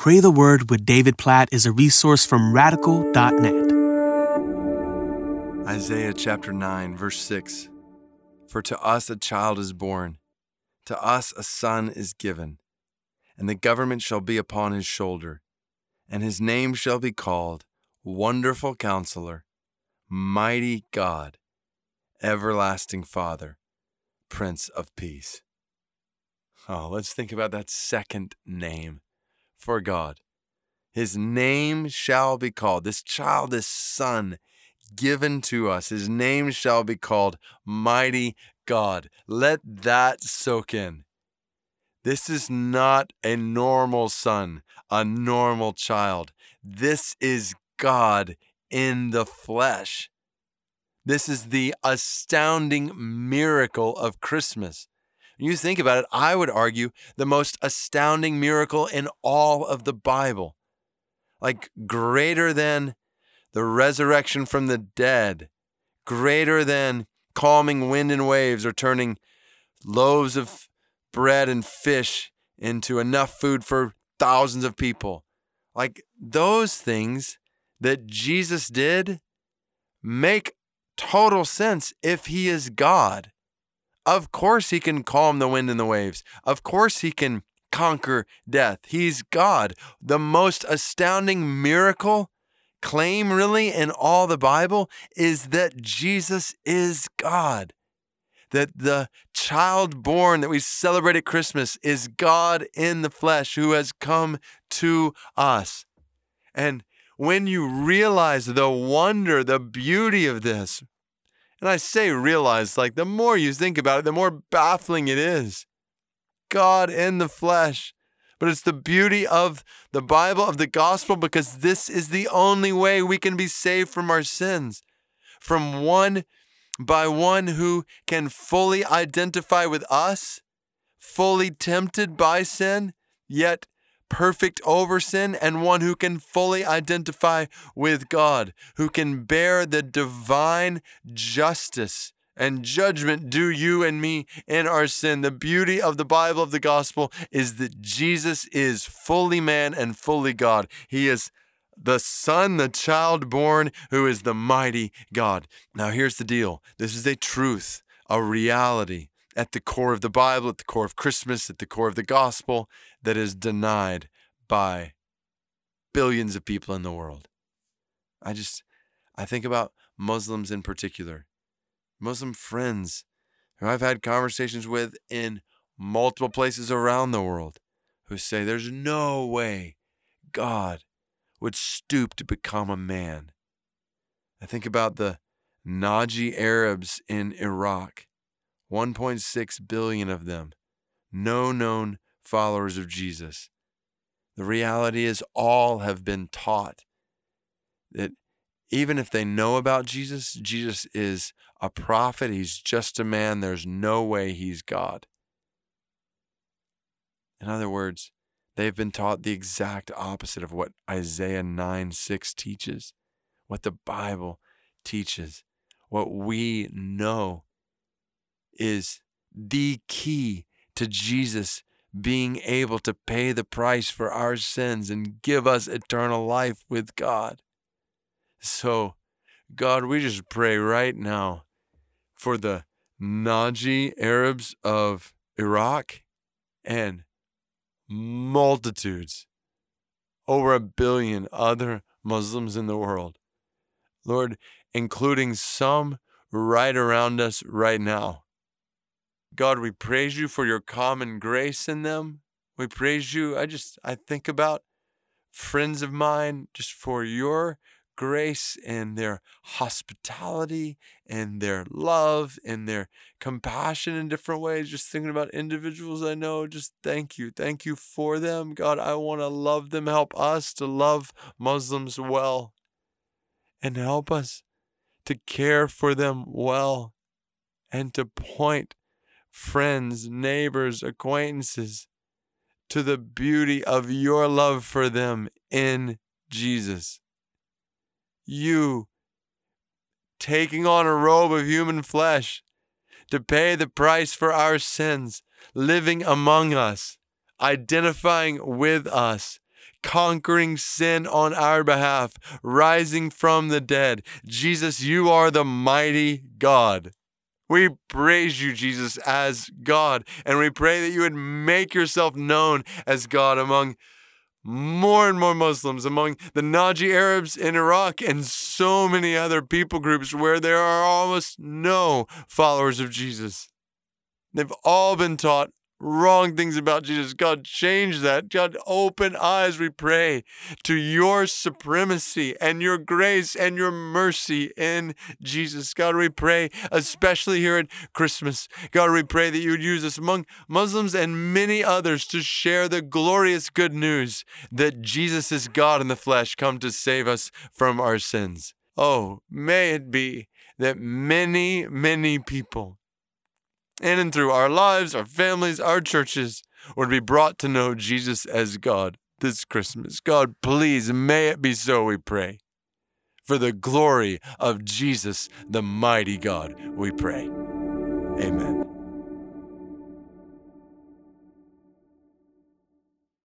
Pray the Word with David Platt is a resource from radical.net. Isaiah chapter 9, verse 6 For to us a child is born, to us a son is given, and the government shall be upon his shoulder, and his name shall be called Wonderful Counselor, Mighty God, Everlasting Father, Prince of Peace. Oh, let's think about that second name for God. His name shall be called, this child, this son given to us, his name shall be called Mighty God. Let that soak in. This is not a normal son, a normal child. This is God in the flesh. This is the astounding miracle of Christmas you think about it, I would argue the most astounding miracle in all of the Bible. Like greater than the resurrection from the dead, greater than calming wind and waves or turning loaves of bread and fish into enough food for thousands of people. Like those things that Jesus did make total sense if he is God. Of course, he can calm the wind and the waves. Of course, he can conquer death. He's God. The most astounding miracle claim, really, in all the Bible is that Jesus is God. That the child born that we celebrate at Christmas is God in the flesh who has come to us. And when you realize the wonder, the beauty of this, and I say realize, like the more you think about it, the more baffling it is. God in the flesh. But it's the beauty of the Bible, of the gospel, because this is the only way we can be saved from our sins. From one by one who can fully identify with us, fully tempted by sin, yet perfect over sin, and one who can fully identify with God, who can bear the divine justice and judgment due you and me in our sin. The beauty of the Bible, of the gospel, is that Jesus is fully man and fully God. He is the Son, the child born, who is the mighty God. Now, here's the deal this is a truth, a reality at the core of the Bible, at the core of Christmas, at the core of the gospel that is denied by billions of people in the world. I just, I think about Muslims in particular, Muslim friends who I've had conversations with in multiple places around the world who say there's no way God would stoop to become a man. I think about the Najdi Arabs in Iraq 1.6 billion of them, no known followers of Jesus. The reality is, all have been taught that even if they know about Jesus, Jesus is a prophet, he's just a man, there's no way he's God. In other words, they've been taught the exact opposite of what Isaiah 9 6 teaches, what the Bible teaches, what we know is the key to Jesus being able to pay the price for our sins and give us eternal life with God. So, God, we just pray right now for the Najdi Arabs of Iraq and multitudes, over a billion other Muslims in the world. Lord, including some right around us right now. God, we praise you for your common grace in them. We praise you. I just, I think about friends of mine just for your grace and their hospitality and their love and their compassion in different ways. Just thinking about individuals I know, just thank you. Thank you for them. God, I want to love them. Help us to love Muslims well and help us to care for them well and to point friends, neighbors, acquaintances to the beauty of your love for them in Jesus. You taking on a robe of human flesh to pay the price for our sins, living among us, identifying with us, conquering sin on our behalf, rising from the dead. Jesus, you are the mighty God. We praise you, Jesus, as God, and we pray that you would make yourself known as God among more and more Muslims, among the Najdi Arabs in Iraq, and so many other people groups where there are almost no followers of Jesus. They've all been taught wrong things about Jesus. God, change that. God, open eyes, we pray, to your supremacy and your grace and your mercy in Jesus. God, we pray, especially here at Christmas. God, we pray that you would use us among Muslims and many others to share the glorious good news that Jesus is God in the flesh, come to save us from our sins. Oh, may it be that many, many people in and through our lives, our families, our churches would be brought to know Jesus as God this Christmas. God, please, may it be so, we pray. For the glory of Jesus, the mighty God, we pray. Amen.